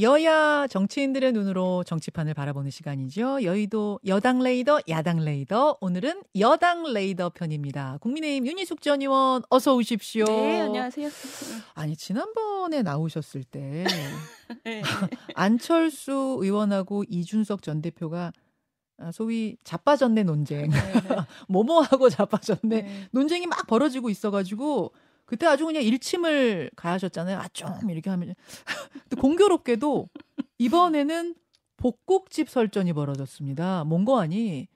여야 정치인들의 눈으로 정치판을 바라보는 시간이죠. 여의도 여당 레이더, 야당 레이더. 오늘은 여당 레이더 편입니다. 국민의힘 윤희숙 전 의원 어서 오십시오. 네, 안녕하세요. 아니 지난번에 나오셨을 때 네. 안철수 의원하고 이준석 전 대표가 아, 소위 자빠졌네 논쟁, 네. 뭐뭐하고 자빠졌네 네. 논쟁이 막 벌어지고 있어가지고 그때 아주 그냥 일침을 가하셨잖아요. 아, 좀 이렇게 하면. 공교롭게도 이번에는 복국집 설전이 벌어졌습니다. 아니?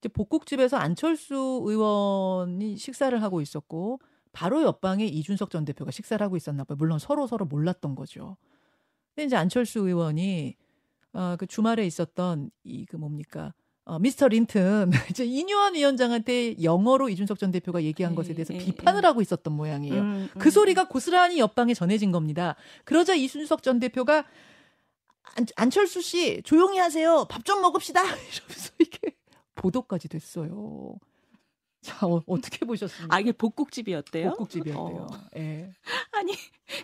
이제 복국집에서 안철수 의원이 식사를 하고 있었고 바로 옆방에 이준석 전 대표가 식사를 하고 있었나 봐요. 물론 서로 서로 몰랐던 거죠. 근데 이제 안철수 의원이 어, 그 주말에 있었던 이 그 뭡니까 어, 미스터 린튼 이제 이뉴한 위원장한테 영어로 이준석 전 대표가 얘기한 것에 대해서 에, 비판을 에. 하고 있었던 모양이에요. 음, 음. 그 소리가 고스란히 옆방에 전해진 겁니다. 그러자 이준석 전 대표가 안, 안철수 씨 조용히 하세요. 밥 좀 먹읍시다. 이러면서 이게 보도까지 됐어요. 자, 어, 떻게 보셨습니까? 아, 이게 복국집이었대요? 복국집이었대요. 어. 예. 아니,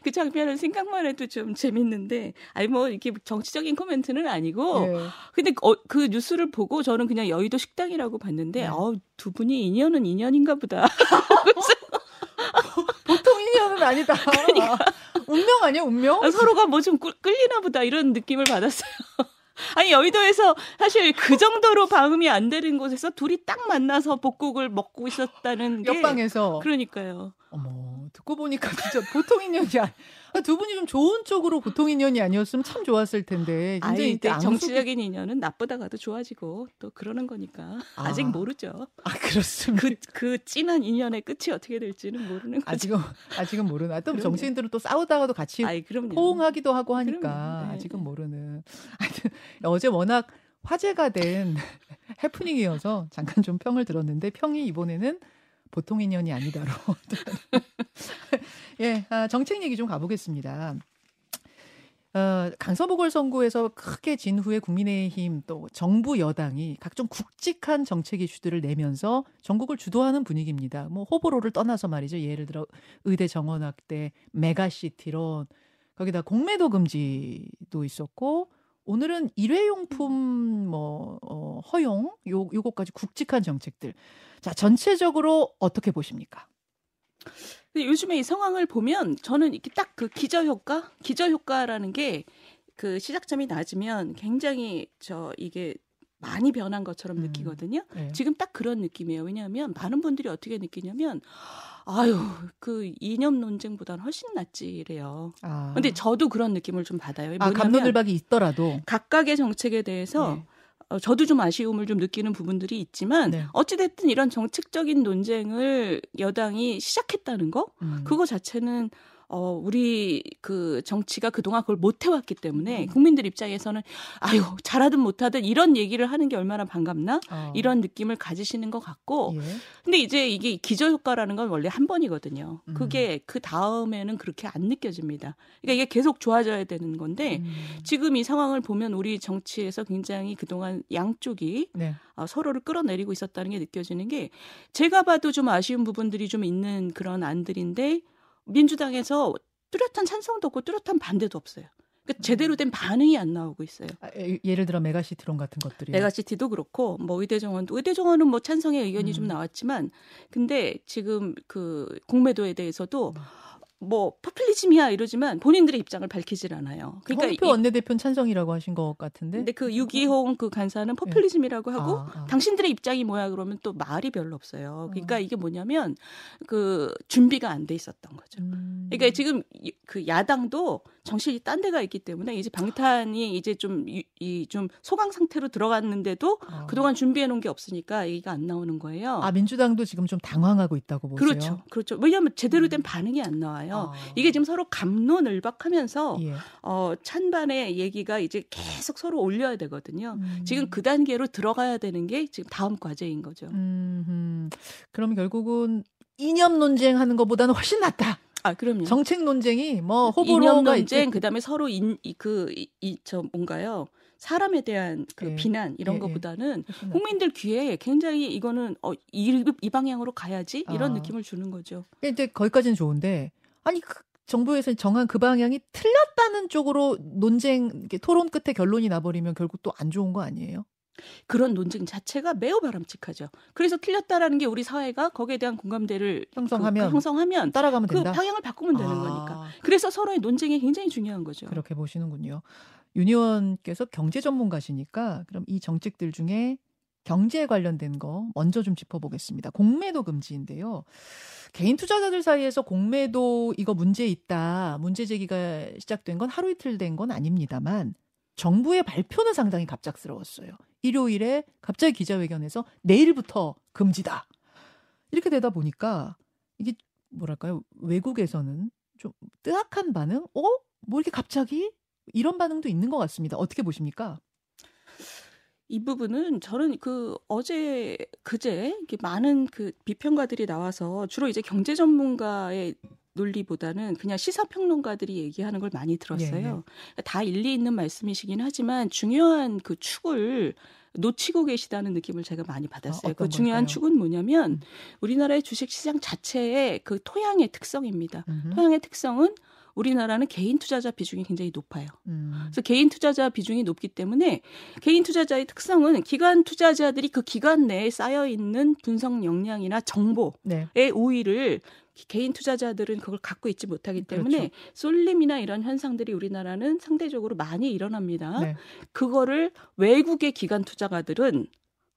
그 장면을 생각만 해도 좀 재밌는데, 아니, 뭐, 이렇게 정치적인 코멘트는 아니고, 예. 근데 어, 그 뉴스를 보고 저는 그냥 여의도 식당이라고 봤는데, 네. 어, 두 분이 인연은 인연인가 보다. 보통 인연은 아니다. 그러니까. 운명 아니야, 운명? 서로가 뭐 좀 끌리나 보다, 이런 느낌을 받았어요. 아니 여의도에서 사실 그 정도로 방음이 안 되는 곳에서 둘이 딱 만나서 복국을 먹고 있었다는 게 옆방에서 그러니까요. 어머 듣고 보니까 진짜 보통 인연이 아니. 아, 두 분이 좀 좋은 쪽으로 보통 인연이 아니었으면 참 좋았을 텐데. 아니, 정치적인 인연은 나쁘다가도 좋아지고 또 그러는 거니까 아. 직 모르죠. 아 그렇습니다. 그, 그 진한 인연의 끝이 어떻게 될지는 모르는 거죠. 아직은 아직은 모르나. 또 정치인들은 또 싸우다가도 같이 아이, 포옹하기도 하고 하니까 네, 아직은 네. 모르는. 하여튼 어제 워낙 화제가 된 해프닝이어서 잠깐 좀 평을 들었는데 평이 이번에는 보통 인연이 아니다로. 예, 아, 정책 얘기 좀 가보겠습니다. 어, 강서 보궐선거에서 크게 진 후에 국민의힘 또 정부 여당이 각종 굵직한 정책 이슈들을 내면서 전국을 주도하는 분위기입니다. 뭐 호불호를 떠나서 말이죠. 예를 들어 의대 정원학대, 메가시티론, 거기다 공매도 금지도 있었고 오늘은 일회용품 뭐 어, 허용 요 요거까지 굵직한 정책들. 자, 전체적으로 어떻게 보십니까? 요즘에 이 상황을 보면 저는 이렇게 딱 그 기저 효과, 기저 효과라는 게 그 시작점이 낮으면 굉장히 저 이게 많이 변한 것처럼 음. 느끼거든요. 네. 지금 딱 그런 느낌이에요. 왜냐하면 많은 분들이 어떻게 느끼냐면 아유, 그 이념 논쟁보다는 훨씬 낫지래요. 아. 근데 저도 그런 느낌을 좀 받아요. 아, 감론을박이 있더라도 각각의 정책에 대해서 네. 어, 저도 좀 아쉬움을 좀 느끼는 부분들이 있지만 네. 어찌됐든 이런 정책적인 논쟁을 여당이 시작했다는 거 음. 그거 자체는 어, 우리 그 정치가 그동안 그걸 못 해왔기 때문에 음. 국민들 입장에서는 아유, 잘하든 못하든 이런 얘기를 하는 게 얼마나 반갑나? 어. 이런 느낌을 가지시는 것 같고. 예. 근데 이제 이게 기저효과라는 건 원래 한 번이거든요. 음. 그게 그 다음에는 그렇게 안 느껴집니다. 그러니까 이게 계속 좋아져야 되는 건데 음. 지금 이 상황을 보면 우리 정치에서 굉장히 그동안 양쪽이 네. 어, 서로를 끌어내리고 있었다는 게 느껴지는 게 제가 봐도 좀 아쉬운 부분들이 좀 있는 그런 안들인데 민주당에서 뚜렷한 찬성도 없고 뚜렷한 반대도 없어요. 그러니까 제대로 된 반응이 안 나오고 있어요. 아, 예를 들어 메가시티 론 같은 것들이 메가시티도 그렇고 뭐 의대정원도 의대정원은 뭐 찬성의 의견이 음. 좀 나왔지만 근데 지금 그 공매도에 대해서도 음. 뭐 포퓰리즘이야 이러지만 본인들의 입장을 밝히질 않아요. 그러니까 홍표 원내대표는 찬성이라고 하신 것 같은데. 근데 그 유기홍 그 간사는 포퓰리즘이라고 네. 하고 아, 아. 당신들의 입장이 뭐야 그러면 또 말이 별로 없어요. 그러니까 어. 이게 뭐냐면 그 준비가 안 돼 있었던 거죠. 음. 그러니까 지금 그 야당도 정신이 딴 데가 있기 때문에 이제 방탄이 이제 좀 이 좀 소강 상태로 들어갔는데도 어. 그동안 준비해 놓은 게 없으니까 얘기가 안 나오는 거예요. 아 민주당도 지금 좀 당황하고 있다고 보세요. 그렇죠, 그렇죠. 왜냐하면 제대로 된 음. 반응이 안 나와요. 어. 이게 지금 서로 감론을박하면서 예. 어 찬반의 얘기가 이제 계속 서로 올려야 되거든요. 음. 지금 그 단계로 들어가야 되는 게 지금 다음 과제인 거죠. 음, 그럼 결국은 이념 논쟁하는 것보다는 훨씬 낫다. 아, 그럼요. 정책 논쟁이 뭐 호불호가 이념 논쟁 그다음에 서로 인그이저 뭔가요? 사람에 대한 그 예. 비난 이런 예, 예. 것보다는 예. 국민들 귀에 굉장히 이거는 어, 이, 이 방향으로 가야지 이런 아. 느낌을 주는 거죠. 이제 거기까지는 좋은데 아니 그 정부에서 정한 그 방향이 틀렸다는 쪽으로 논쟁 토론 끝에 결론이 나버리면 결국 또 안 좋은 거 아니에요? 그런 논쟁 자체가 매우 바람직하죠. 그래서 틀렸다라는 게 우리 사회가 거기에 대한 공감대를 형성하면, 그, 그 형성하면 따라가면 그 된다. 방향을 바꾸면 되는 아. 거니까. 그래서 서로의 논쟁이 굉장히 중요한 거죠. 그렇게 보시는군요. 윤 의원께서 경제 전문가시니까 그럼 이 정책들 중에 경제에 관련된 거 먼저 좀 짚어보겠습니다. 공매도 금지인데요. 개인 투자자들 사이에서 공매도 이거 문제 있다. 문제 제기가 시작된 건 하루 이틀 된 건 아닙니다만 정부의 발표는 상당히 갑작스러웠어요. 일요일에 갑자기 기자회견에서 내일부터 금지다. 이렇게 되다 보니까 이게 뭐랄까요? 외국에서는 좀 뜨악한 반응? 어? 뭐 이렇게 갑자기 이런 반응도 있는 것 같습니다. 어떻게 보십니까? 이 부분은 저는 그 어제 그제 많은 그 비평가들이 나와서 주로 이제 경제 전문가의 논리보다는 그냥 시사평론가들이 얘기하는 걸 많이 들었어요. 예, 예. 다 일리 있는 말씀이시긴 하지만 중요한 그 축을 놓치고 계시다는 느낌을 제가 많이 받았어요. 아, 그 중요한 축은 뭐냐면 음. 우리나라의 주식 시장 자체의 그 토양의 특성입니다. 음흠. 토양의 특성은 우리나라는 개인 투자자 비중이 굉장히 높아요. 음. 그래서 개인 투자자 비중이 높기 때문에 개인 투자자의 특성은 기관 투자자들이 그 기간 내에 쌓여 있는 분석 역량이나 정보의 네. 우위를 개인 투자자들은 그걸 갖고 있지 못하기 때문에 그렇죠. 쏠림이나 이런 현상들이 우리나라는 상대적으로 많이 일어납니다. 네. 그거를 외국의 기관 투자가들은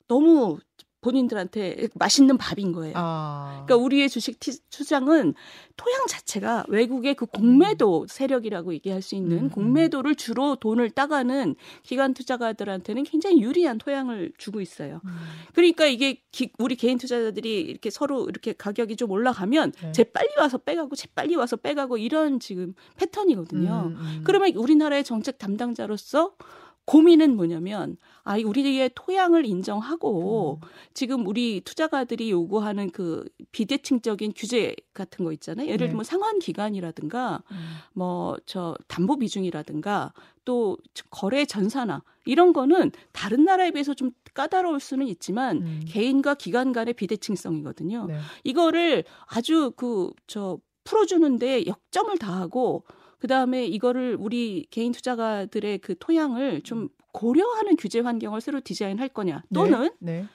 너무 본인들한테 맛있는 밥인 거예요. 아. 그러니까 우리의 주식 투장은 토양 자체가 외국의 그 공매도 음. 세력이라고 얘기할 수 있는 음, 음. 공매도를 주로 돈을 따가는 기관 투자가들한테는 굉장히 유리한 토양을 주고 있어요. 음. 그러니까 이게 기, 우리 개인 투자자들이 이렇게 서로 이렇게 가격이 좀 올라가면 네. 재 빨리 와서 빼가고 재 빨리 와서 빼가고 이런 지금 패턴이거든요. 음, 음. 그러면 우리나라의 정책 담당자로서 고민은 뭐냐면 아 우리의 토양을 인정하고 음. 지금 우리 투자가들이 요구하는 그 비대칭적인 규제 같은 거 있잖아요. 예를 네. 들면 네. 상환 기간이라든가 음. 뭐저 담보 비중이라든가 또 거래 전산화 이런 거는 다른 나라에 비해서 좀 까다로울 수는 있지만 음. 개인과 기관 간의 비대칭성이거든요. 네. 이거를 아주 그 저 풀어주는데 역점을 다하고 그 다음에 이거를 우리 개인 투자가들의 그 토양을 좀 음. 고려하는 규제 환경을 새로 디자인할 거냐 네, 또는 네, 네.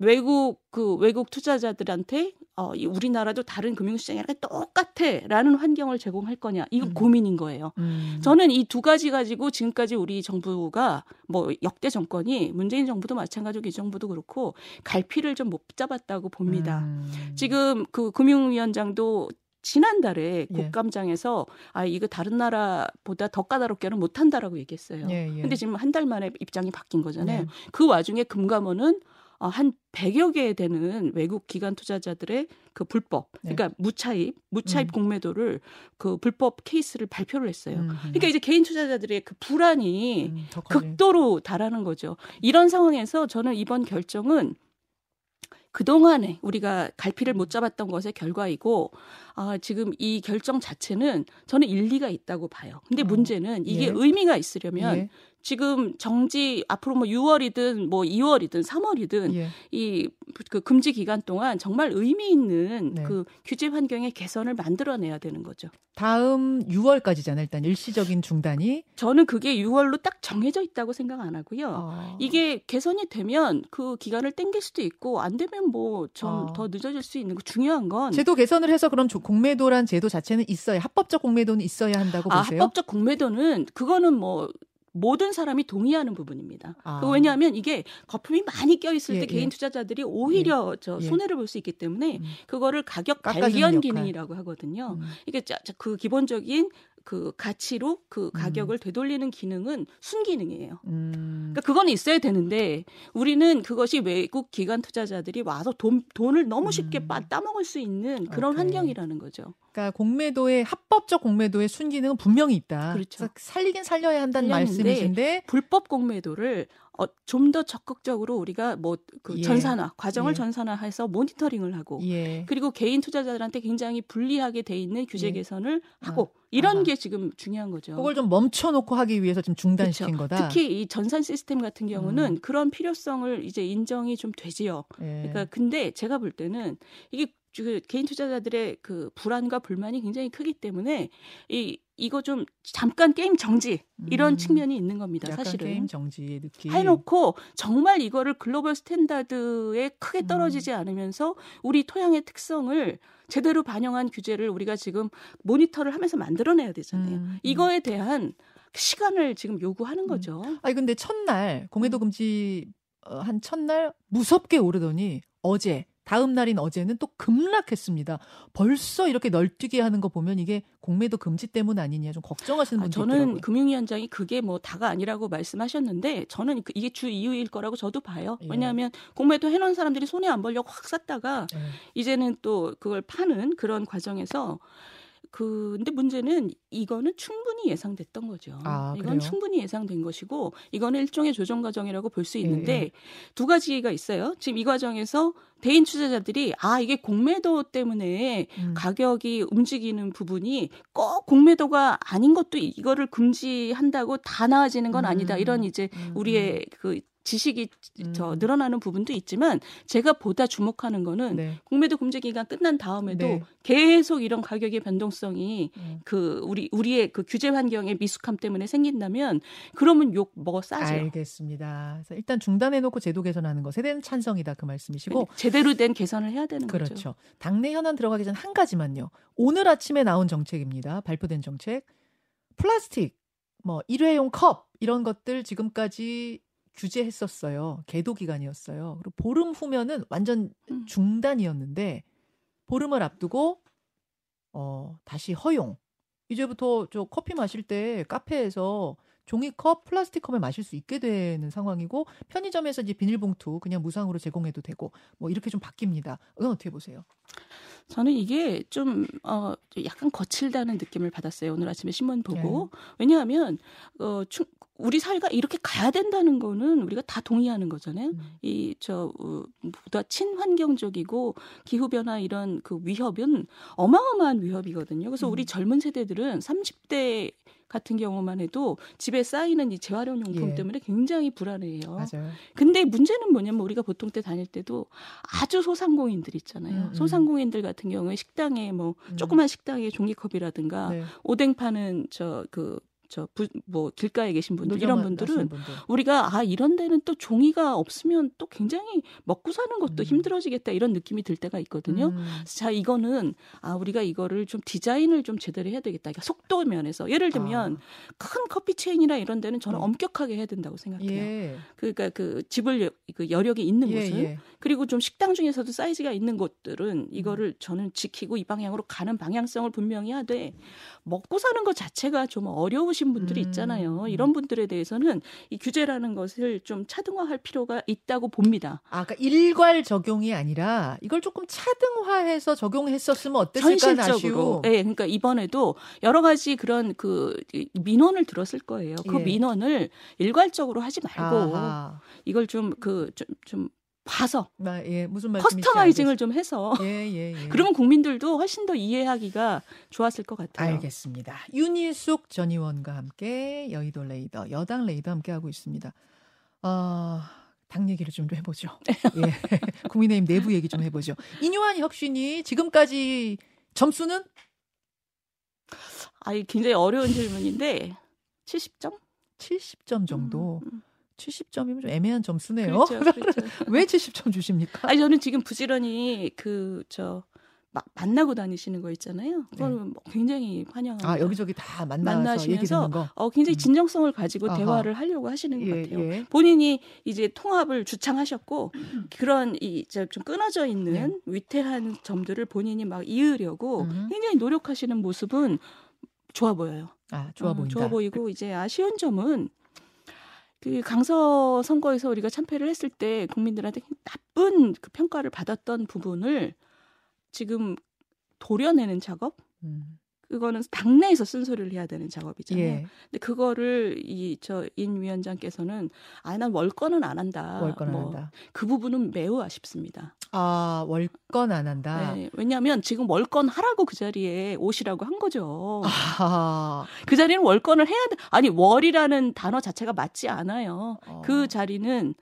외국 그 외국 투자자들한테 어 우리나라도 다른 금융시장이랑 똑같아라는 환경을 제공할 거냐 이건 음. 고민인 거예요. 음. 저는 이 두 가지 가지고 지금까지 우리 정부가 뭐 역대 정권이 문재인 정부도 마찬가지고 이 정부도 그렇고 갈피를 좀 못 잡았다고 봅니다. 음. 지금 그 금융위원장도 지난달에 예. 국감장에서 아 이거 다른 나라보다 더 까다롭게는 못한다라고 얘기했어요. 예, 예. 근데 지금 한 달 만에 입장이 바뀐 거잖아요. 네. 그 와중에 금감원은 어, 한 100여 개 되는 외국 기관 투자자들의 그 불법, 네. 그러니까 무차입, 무차입 음. 공매도를 그 불법 케이스를 발표를 했어요. 음, 음. 그러니까 이제 개인 투자자들의 그 불안이 음, 극도로 달하는 거죠. 이런 상황에서 저는 이번 결정은 그동안에 우리가 갈피를 못 잡았던 것의 결과이고 아, 지금 이 결정 자체는 저는 일리가 있다고 봐요. 근데 어. 문제는 이게 예. 의미가 있으려면 예. 지금 정지 앞으로 뭐 6월이든 뭐 2월이든 3월이든 예. 이그 금지 기간 동안 정말 의미 있는 네. 그 규제 환경의 개선을 만들어내야 되는 거죠. 다음 6월까지잖아요. 일단 일시적인 중단이. 저는 그게 6월로 딱 정해져 있다고 생각 안 하고요. 어. 이게 개선이 되면 그 기간을 땡길 수도 있고 안 되면 뭐 좀더 어. 늦어질 수 있는 거 중요한 건 제도 개선을 해서 그럼 공매도란 제도 자체는 있어야 합법적 공매도는 있어야 한다고 아, 보세요. 합법적 공매도는 그거는 뭐 모든 사람이 동의하는 부분입니다. 아. 그 왜냐하면 이게 거품이 많이 껴 있을 예, 때 개인 예. 투자자들이 오히려 예. 저 예. 손해를 볼 수 있기 때문에 음. 그거를 가격 발견 기능이라고 하거든요. 음. 이게 그 기본적인 그 가치로 그 음. 가격을 음. 되돌리는 기능은 순기능이에요. 음. 그러니까 그거는 있어야 되는데 우리는 그것이 외국 기관 투자자들이 와서 돈, 돈을 너무 쉽게 음. 따먹을 수 있는 그런 오케이. 환경이라는 거죠. 그러니까 공매도의 합법적 공매도의 순기능은 분명히 있다. 그렇죠. 살리긴 살려야 한다는 말씀이신데 불법 공매도를 어, 좀 더 적극적으로 우리가 뭐그 예. 전산화 과정을 예. 전산화해서 모니터링을 하고 예. 그리고 개인 투자자들한테 굉장히 불리하게 돼 있는 규제 예. 개선을 하고 아. 이런 아. 게 지금 중요한 거죠. 그걸 좀 멈춰놓고 하기 위해서 좀 중단시킨 그렇죠. 거다. 특히 이 전산 시스템 같은 경우는 음. 그런 필요성을 이제 인정이 좀 되지요. 예. 그러니까 근데 제가 볼 때는 이게 그 개인 투자자들의 그 불안과 불만이 굉장히 크기 때문에 이 이거 좀 잠깐 게임 정지 이런 음, 측면이 있는 겁니다. 사실은 게임 정지의 느낌 해놓고 정말 이거를 global standard에 크게 음. 떨어지지 음. 않으면서 우리 토양의 특성을 제대로 반영한 규제를 우리가 지금 모니터를 하면서 만들어내야 되잖아요. 음, 음. 이거에 대한 시간을 지금 요구하는 거죠. 음. 아니 근데 첫날 공해도 금지 어, 한 첫날 무섭게 오르더니 어제 다음 날인 어제는 또 급락했습니다. 벌써 이렇게 널뛰게 하는 거 보면 이게 공매도 금지 때문 아니냐 좀 걱정하시는 분들 아, 저는 있더라고요. 금융위원장이 그게 뭐 다가 아니라고 말씀하셨는데 저는 그 이게 주 이유일 거라고 저도 봐요. 예. 왜냐하면 공매도 해놓은 사람들이 손해 안 벌려고 확 샀다가 예. 이제는 또 그걸 파는 그런 과정에서 그 근데 문제는 이거는 충분히 예상됐던 거죠. 아, 이건 충분히 예상된 것이고 이거는 일종의 조정 과정이라고 볼 수 있는데 예, 예. 두 가지가 있어요. 지금 이 과정에서 대인 투자자들이 아 이게 공매도 때문에 음. 가격이 움직이는 부분이 꼭 공매도가 아닌 것도 이거를 금지한다고 다 나아지는 건 아니다. 이런 음. 이제 음. 우리의 그 지식이 음. 저 늘어나는 부분도 있지만 제가 보다 주목하는 거는 네. 공매도 금지 기간 끝난 다음에도 네. 계속 이런 가격의 변동성이 음. 그 우리 우리의 그 규제 환경의 미숙함 때문에 생긴다면 그러면 욕 먹어 싸죠. 알겠습니다. 그래서 일단 중단해 놓고 제도 개선하는 것에 대한 찬성이다 그 말씀이시고 제대로 된 개선을 해야 되는 그렇죠. 거죠. 그렇죠. 당내 현안 들어가기 전 한 가지만요. 오늘 아침에 나온 정책입니다. 발표된 정책. 플라스틱 뭐 일회용 컵 이런 것들 지금까지 규제했었어요. 계도 기간이었어요. 그리고 보름 후면은 완전 음. 중단이었는데 보름을 앞두고 어 다시 허용. 이제부터 저 커피 마실 때 카페에서 종이컵, 플라스틱 컵을 마실 수 있게 되는 상황이고 편의점에서 이제 비닐봉투 그냥 무상으로 제공해도 되고 뭐 이렇게 좀 바뀝니다. 이건 어떻게 보세요? 저는 이게 좀, 어, 약간 거칠다는 느낌을 받았어요. 오늘 아침에 신문 보고. 네. 왜냐하면, 어, 충, 우리 사회가 이렇게 가야 된다는 거는 우리가 다 동의하는 거잖아요. 음. 이, 저, 어, 보다 친환경적이고 기후 변화 이런 그 위협은 어마어마한 위협이거든요. 그래서 음. 우리 젊은 세대들은 30대 같은 경우만 해도 집에 쌓이는 이 재활용 용품 예. 때문에 굉장히 불안해요. 맞아요. 근데 문제는 뭐냐면 우리가 보통 때 다닐 때도 아주 소상공인들 있잖아요. 음, 음. 소상공인들 같은 경우에 식당에 뭐 음. 조그만 식당에 종이컵이라든가 네. 오뎅 파는 저 그 저뭐 길가에 계신 분들 이런 분들은 분들. 우리가 아 이런 데는 또 종이가 없으면 또 굉장히 먹고 사는 것도 음. 힘들어지겠다 이런 느낌이 들 때가 있거든요. 음. 자 이거는 아 우리가 이거를 좀 디자인을 좀 제대로 해야 되겠다. 그러니까 속도 면에서 예를 들면 아. 큰 커피 체인이나 이런 데는 저는 음. 엄격하게 해야 된다고 생각해요. 예. 그러니까 그 집을 그 여력이 있는 예, 곳은 예. 그리고 좀 식당 중에서도 사이즈가 있는 곳들은 음. 이거를 저는 지키고 이 방향으로 가는 방향성을 분명히 하되 먹고 사는 것 자체가 좀 어려우신 분들이 음. 있잖아요. 이런 분들에 대해서는 이 규제라는 것을 좀 차등화할 필요가 있다고 봅니다. 아, 그러니까 일괄 적용이 아니라 이걸 조금 차등화해서 적용했었으면 어땠을까 현실적으로. 네, 그러니까 이번에도 여러 가지 그런 그 민원을 들었을 거예요. 그 예. 민원을 일괄적으로 하지 말고 아하. 이걸 좀 그 좀좀 좀 봐서 아, 예, 무슨 커스터마이징을 좀 해서 예, 예, 예. 그러면 국민들도 훨씬 더 이해하기가 좋았을 것 같아요. 알겠습니다. 윤희숙 전 의원과 함께 여의도 레이더 여당 레이더 함께 하고 있습니다. 어, 당 얘기를 좀 해보죠. 예, 국민의힘 내부 얘기 좀 해보죠. 인유한 혁신이 지금까지 점수는? 아, 굉장히 어려운 질문인데 70점? 70점 정도. 음, 음. 70점이면 좀 애매한 점수네요. 그렇죠, 그렇죠. 왜 70점 주십니까? 아니 저는 지금 부지런히 그저 만나고 다니시는 거 있잖아요. 네. 뭐 굉장히 환영합니다. 아 여기저기 다 만나서 얘기 듣는 거. 어 굉장히 음. 진정성을 가지고 음. 대화를 하려고 하시는 것 예, 같아요. 예. 본인이 이제 통합을 주창하셨고 음. 그런 이좀 끊어져 있는 네. 위태한 점들을 본인이 막 이으려고 음. 굉장히 노력하시는 모습은 좋아 보여요. 아 좋아 어, 보인다. 좋아 보이고 이제 아쉬운 점은 그 강서 선거에서 우리가 참패를 했을 때 국민들한테 나쁜 그 평가를 받았던 부분을 지금 도려내는 작업? 음. 그거는 당내에서 쓴소리를 해야 되는 작업이잖아요. 예. 근데 그거를 이 저 인 위원장께서는 아 난 월권은 안 한다. 월권 뭐, 한다. 그 부분은 매우 아쉽습니다. 아 월권 안 한다. 네, 왜냐하면 지금 월권 하라고 그 자리에 오시라고 한 거죠. 아. 그 자리는 월권을 해야 돼. 아니 월이라는 단어 자체가 맞지 않아요. 어. 그 자리는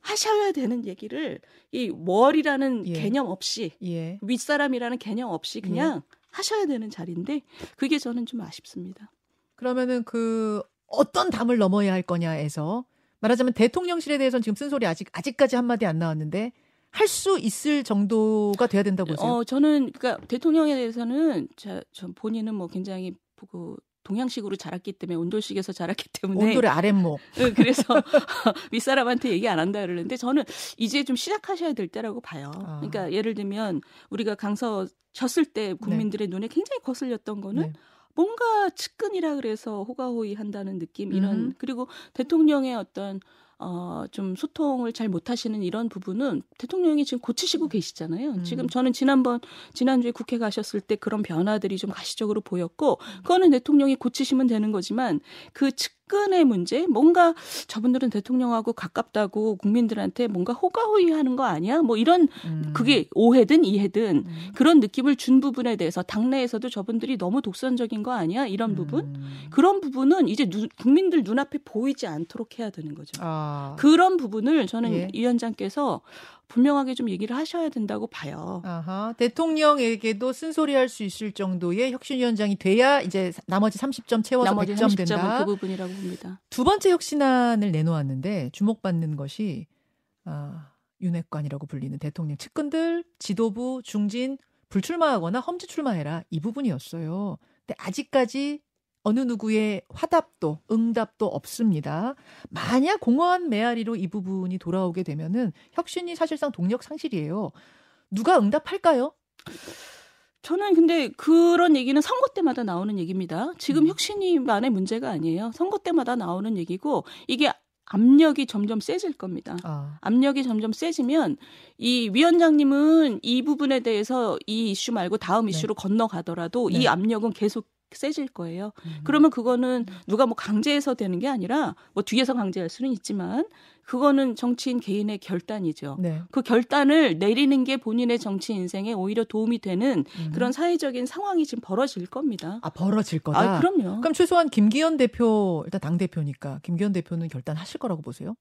하셔야 되는 얘기를 이 월이라는 예. 개념 없이 예. 윗사람이라는 개념 없이 그냥 예. 하셔야 되는 자리인데 그게 저는 좀 아쉽습니다. 그러면은 그 어떤 담을 넘어야 할 거냐에서 말하자면 대통령실에 대해서는 지금 쓴소리 아직 아직까지 한마디 안 나왔는데 할 수 있을 정도가 돼야 된다고 보세요. 어 저는 그러니까 대통령에 대해서는 저, 저 본인은 뭐 굉장히 그 동양식으로 자랐기 때문에 온돌식에서 자랐기 때문에 온돌의 아랫목. 그래서 윗사람한테 얘기 안 한다 그러는데 저는 이제 좀 시작하셔야 될 때라고 봐요. 아. 그러니까 예를 들면 우리가 강서 졌을 때 국민들의 네. 눈에 굉장히 거슬렸던 거는 네. 뭔가 측근이라 그래서 호가호위 한다는 느낌 이런 음. 그리고 대통령의 어떤 어, 좀 소통을 잘 못하시는 이런 부분은 대통령이 지금 고치시고 계시잖아요. 음. 지금 저는 지난번, 지난주에 국회 가셨을 때 그런 변화들이 좀 가시적으로 보였고, 그거는 대통령이 고치시면 되는 거지만, 그 측 근의 문제, 뭔가 저분들은 대통령하고 가깝다고 국민들한테 뭔가 호가호위하는 거 아니야? 뭐 이런, 음. 그게 오해든 이해든 음. 그런 느낌을 준 부분에 대해서 당내에서도 저분들이 너무 독선적인 거 아니야? 이런 부분? 음. 그런 부분은 이제 누, 국민들 눈앞에 보이지 않도록 해야 되는 거죠. 아. 아. 그런 부분을 저는 예. 위원장께서 분명하게 좀 얘기를 하셔야 된다고 봐요. 아하. 대통령에게도 쓴소리할 수 있을 정도의 혁신위원장이 돼야 이제 나머지 30점 채워서 나머지 100점 된다. 그 부분이라고 봅니다. 두 번째 혁신안을 내놓았는데 주목받는 것이 아, 윤핵관이라고 불리는 대통령 측근들, 지도부, 중진 불출마하거나 험지 출마해라 이 부분이었어요. 근데 아직까지 어느 누구의 화답도 응답도 없습니다. 만약 공허한 메아리로 이 부분이 돌아오게 되면은 혁신이 사실상 동력 상실이에요. 누가 응답할까요? 저는 근데 그런 얘기는 선거 때마다 나오는 얘기입니다. 지금 음. 혁신이만의 문제가 아니에요. 선거 때마다 나오는 얘기고 이게 압력이 점점 세질 겁니다. 아. 압력이 점점 세지면 이 위원장님은 이 부분에 대해서 이 이슈 말고 다음 네. 이슈로 건너가더라도 네. 이 압력은 계속 세질 거예요. 음. 그러면 그거는 누가 뭐 강제해서 되는 게 아니라 뭐 뒤에서 강제할 수는 있지만 그거는 정치인 개인의 결단이죠. 네. 그 결단을 내리는 게 본인의 정치 인생에 오히려 도움이 되는 음. 그런 사회적인 상황이 지금 벌어질 겁니다. 아 벌어질 거다. 아, 그럼요. 그럼 최소한 김기현 대표 일단 당 대표니까 김기현 대표는 결단하실 거라고 보세요?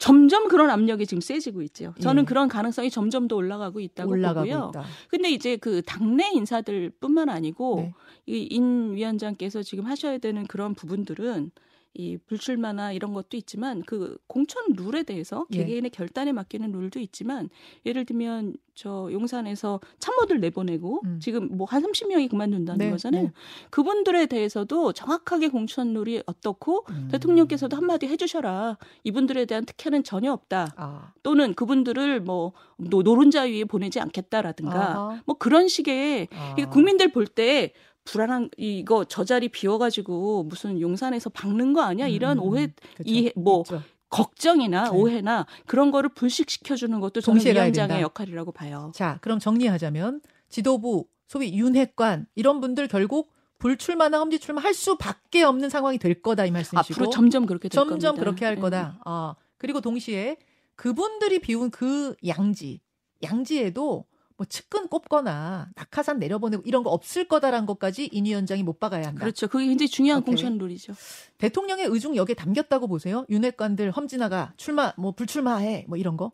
점점 그런 압력이 지금 세지고 있죠. 저는 예. 그런 가능성이 점점 더 올라가고 있다고 올라가고 보고요. 있다. 근데 이제 그 당내 인사들뿐만 아니고 네. 이인 위원장께서 지금 하셔야 되는 그런 부분들은 이 불출마나 이런 것도 있지만 그 공천 룰에 대해서 예. 개개인의 결단에 맡기는 룰도 있지만 예를 들면 저 용산에서 참모들 내보내고 음. 지금 뭐 한 30명이 그만둔다는 네, 거잖아요. 네. 그분들에 대해서도 정확하게 공천 룰이 어떻고 음. 대통령께서도 한마디 해주셔라. 이분들에 대한 특혜는 전혀 없다. 아. 또는 그분들을 뭐 노른자 위에 보내지 않겠다라든가 아하. 뭐 그런 식의 아. 국민들 볼때 불안한 이거 저 자리 비워가지고 무슨 용산에서 박는 거 아니야? 이런 음, 오해 그렇죠. 뭐 있죠. 걱정이나 네. 오해나 그런 거를 불식시켜 주는 것도 저는 위원장의 역할이라고 봐요. 자, 그럼 정리하자면 지도부 소위 윤핵관 이런 분들 결국 불출마나 험지출마 할 수밖에 없는 상황이 될 거다 이 말씀이시고 앞으로 점점 그렇게 될 점점 겁니다. 그렇게 할 네. 거다. 아, 그리고 동시에 그분들이 비운 그 양지 양지에도 뭐 측근 꼽거나 낙하산 내려보내고 이런 거 없을 거다라는 것까지 인 위원장이 못 박아야 한다. 그렇죠. 그게 굉장히 중요한 오케이. 공천 룰이죠. 대통령의 의중 여기에 담겼다고 보세요? 윤핵관들 험지나가 출마 뭐 불출마해 뭐 이런 거?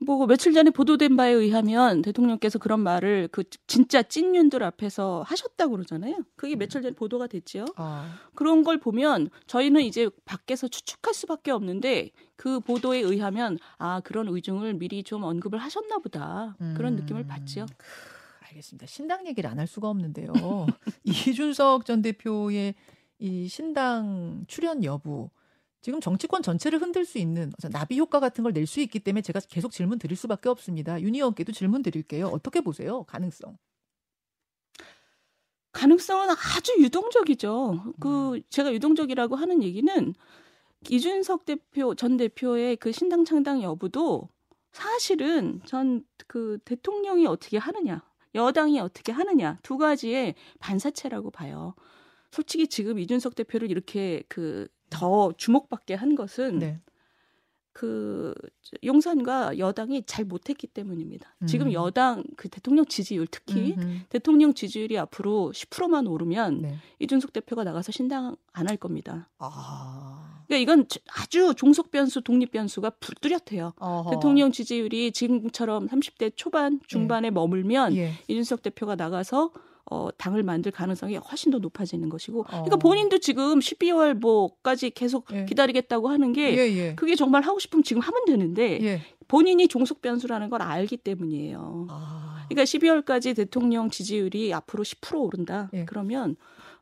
뭐 며칠 전에 보도된 바에 의하면 대통령께서 그런 말을 그 진짜 찐윤들 앞에서 하셨다고 그러잖아요. 그게 음. 며칠 전에 보도가 됐죠. 아. 그런 걸 보면 저희는 이제 밖에서 추측할 수밖에 없는데 그 보도에 의하면 아 그런 의중을 미리 좀 언급을 하셨나 보다 그런 음. 느낌을 받죠. 알겠습니다. 신당 얘기를 안 할 수가 없는데요. 이준석 전 대표의 이 신당 출연 여부 지금 정치권 전체를 흔들 수 있는 나비 효과 같은 걸 낼 수 있기 때문에 제가 계속 질문 드릴 수밖에 없습니다. 유니언께도 질문 드릴게요. 어떻게 보세요? 가능성. 가능성은 아주 유동적이죠. 그 음. 제가 유동적이라고 하는 얘기는 이준석 대표 전 대표의 그 신당 창당 여부도 사실은 전 그 대통령이 어떻게 하느냐, 여당이 어떻게 하느냐 두 가지의 반사체라고 봐요. 솔직히 지금 이준석 대표를 이렇게 그 더 주목받게 한 것은 네. 그 용산과 여당이 잘 못했기 때문입니다. 음. 지금 여당 그 대통령 지지율 특히 음흠. 대통령 지지율이 앞으로 10%만 오르면 네. 이준석 대표가 나가서 신당 안 할 겁니다. 아. 그러니까 이건 아주 종속 변수, 독립 변수가 뚜렷해요. 어허. 대통령 지지율이 지금처럼 30대 초반, 중반에 예. 머물면 예. 이준석 대표가 나가서 어, 당을 만들 가능성이 훨씬 더 높아지는 것이고, 그러니까 어. 본인도 지금 12월 뭐까지 계속 예. 기다리겠다고 하는 게 예, 예. 그게 정말 하고 싶으면 지금 하면 되는데 예. 본인이 종속 변수라는 걸 알기 때문이에요. 아. 그러니까 12월까지 대통령 지지율이 앞으로 10% 오른다. 예. 그러면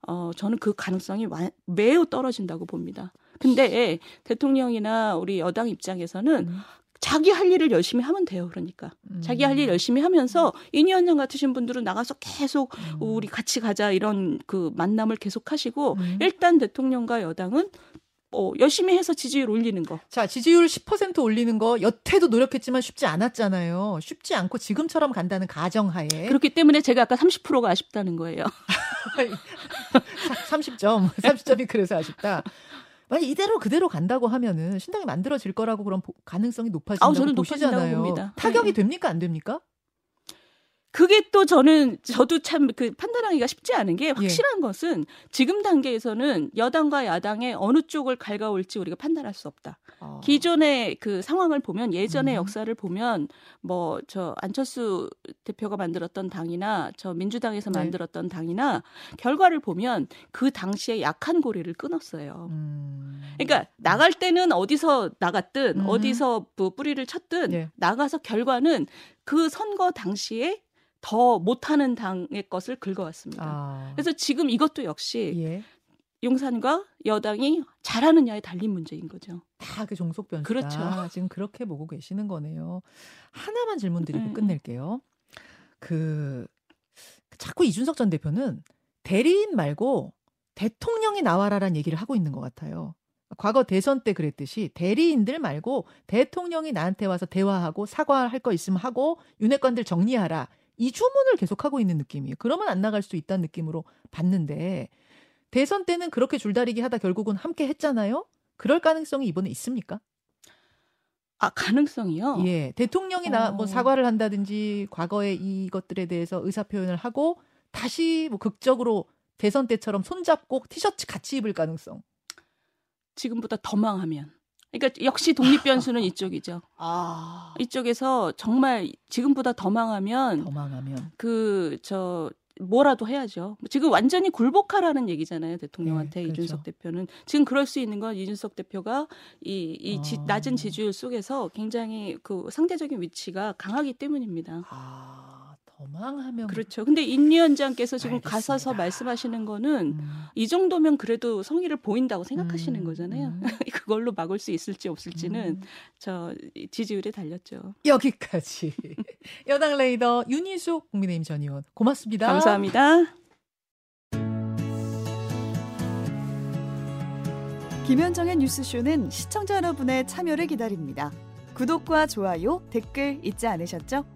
어, 저는 그 가능성이 매우 떨어진다고 봅니다. 근데 대통령이나 우리 여당 입장에서는 음. 자기 할 일을 열심히 하면 돼요. 그러니까 음. 자기 할 일 열심히 하면서 인 위원장 같으신 분들은 나가서 계속 음. 우리 같이 가자 이런 그 만남을 계속 하시고 음. 일단 대통령과 여당은 어, 열심히 해서 지지율 올리는 거. 자, 지지율 10% 올리는 거 여태도 노력했지만 쉽지 않았잖아요. 쉽지 않고 지금처럼 간다는 가정하에. 그렇기 때문에 제가 아까 30%가 아쉽다는 거예요. 30점. 30점이 그래서 아쉽다. 만약 이대로 그대로 간다고 하면은 신당이 만들어질 거라고 그런 가능성이 높아진다고 아 저는 보시잖아요. 봅니다. 타격이 네. 됩니까 안 됩니까? 그게 또 저는 저도 참 그 판단하기가 쉽지 않은 게 확실한 예. 것은 지금 단계에서는 여당과 야당의 어느 쪽을 갈가올지 우리가 판단할 수 없다. 어. 기존의 그 상황을 보면 예전의 음. 역사를 보면 뭐 저 안철수 대표가 만들었던 당이나 저 민주당에서 네. 만들었던 당이나 결과를 보면 그 당시에 약한 고리를 끊었어요. 음. 그러니까 나갈 때는 어디서 나갔든 음. 어디서 뭐 뿌리를 쳤든 네. 나가서 결과는 그 선거 당시에 더 못하는 당의 것을 긁어왔습니다. 아. 그래서 지금 이것도 역시 예. 용산과 여당이 잘하느냐에 달린 문제인 거죠. 다 그 종속 변수다. 그렇죠. 지금 그렇게 보고 계시는 거네요. 하나만 질문 드리고 음. 끝낼게요. 그 자꾸 이준석 전 대표는 대리인 말고 대통령이 나와라란 얘기를 하고 있는 것 같아요. 과거 대선 때 그랬듯이 대리인들 말고 대통령이 나한테 와서 대화하고 사과할 거 있으면 하고 윤핵관들 정리하라 이 주문을 계속하고 있는 느낌이에요. 그러면 안 나갈 수 있다는 느낌으로 봤는데 대선 때는 그렇게 줄다리기 하다 결국은 함께 했잖아요. 그럴 가능성이 이번에 있습니까? 아 가능성이요? 예, 대통령이 나 뭐 사과를 한다든지 과거에 이것들에 대해서 의사 표현을 하고 다시 뭐 극적으로 대선 때처럼 손잡고 티셔츠 같이 입을 가능성. 지금보다 더 망하면. 그러니까 역시 독립 변수는 이쪽이죠. 아. 이쪽에서 정말 지금보다 더 망하면 더 망하면 그 저 뭐라도 해야죠. 지금 완전히 굴복하라는 얘기잖아요. 대통령한테 네, 그렇죠. 이준석 대표는 지금 그럴 수 있는 건 이준석 대표가 이, 이 지, 아. 낮은 지지율 속에서 굉장히 그 상대적인 위치가 강하기 때문입니다. 아. 거망하면 그렇죠. 근데 인 위원장께서 지금 알겠습니다. 가서서 말씀하시는 거는 음. 이 정도면 그래도 성의를 보인다고 생각하시는 음. 거잖아요. 음. 그걸로 막을 수 있을지 없을지는 음. 저 지지율에 달렸죠. 여기까지 여당 레이더 윤희숙 국민의힘 전 의원 고맙습니다. 감사합니다. 김현정의 뉴스쇼는 시청자 여러분의 참여를 기다립니다. 구독과 좋아요, 댓글 잊지 않으셨죠?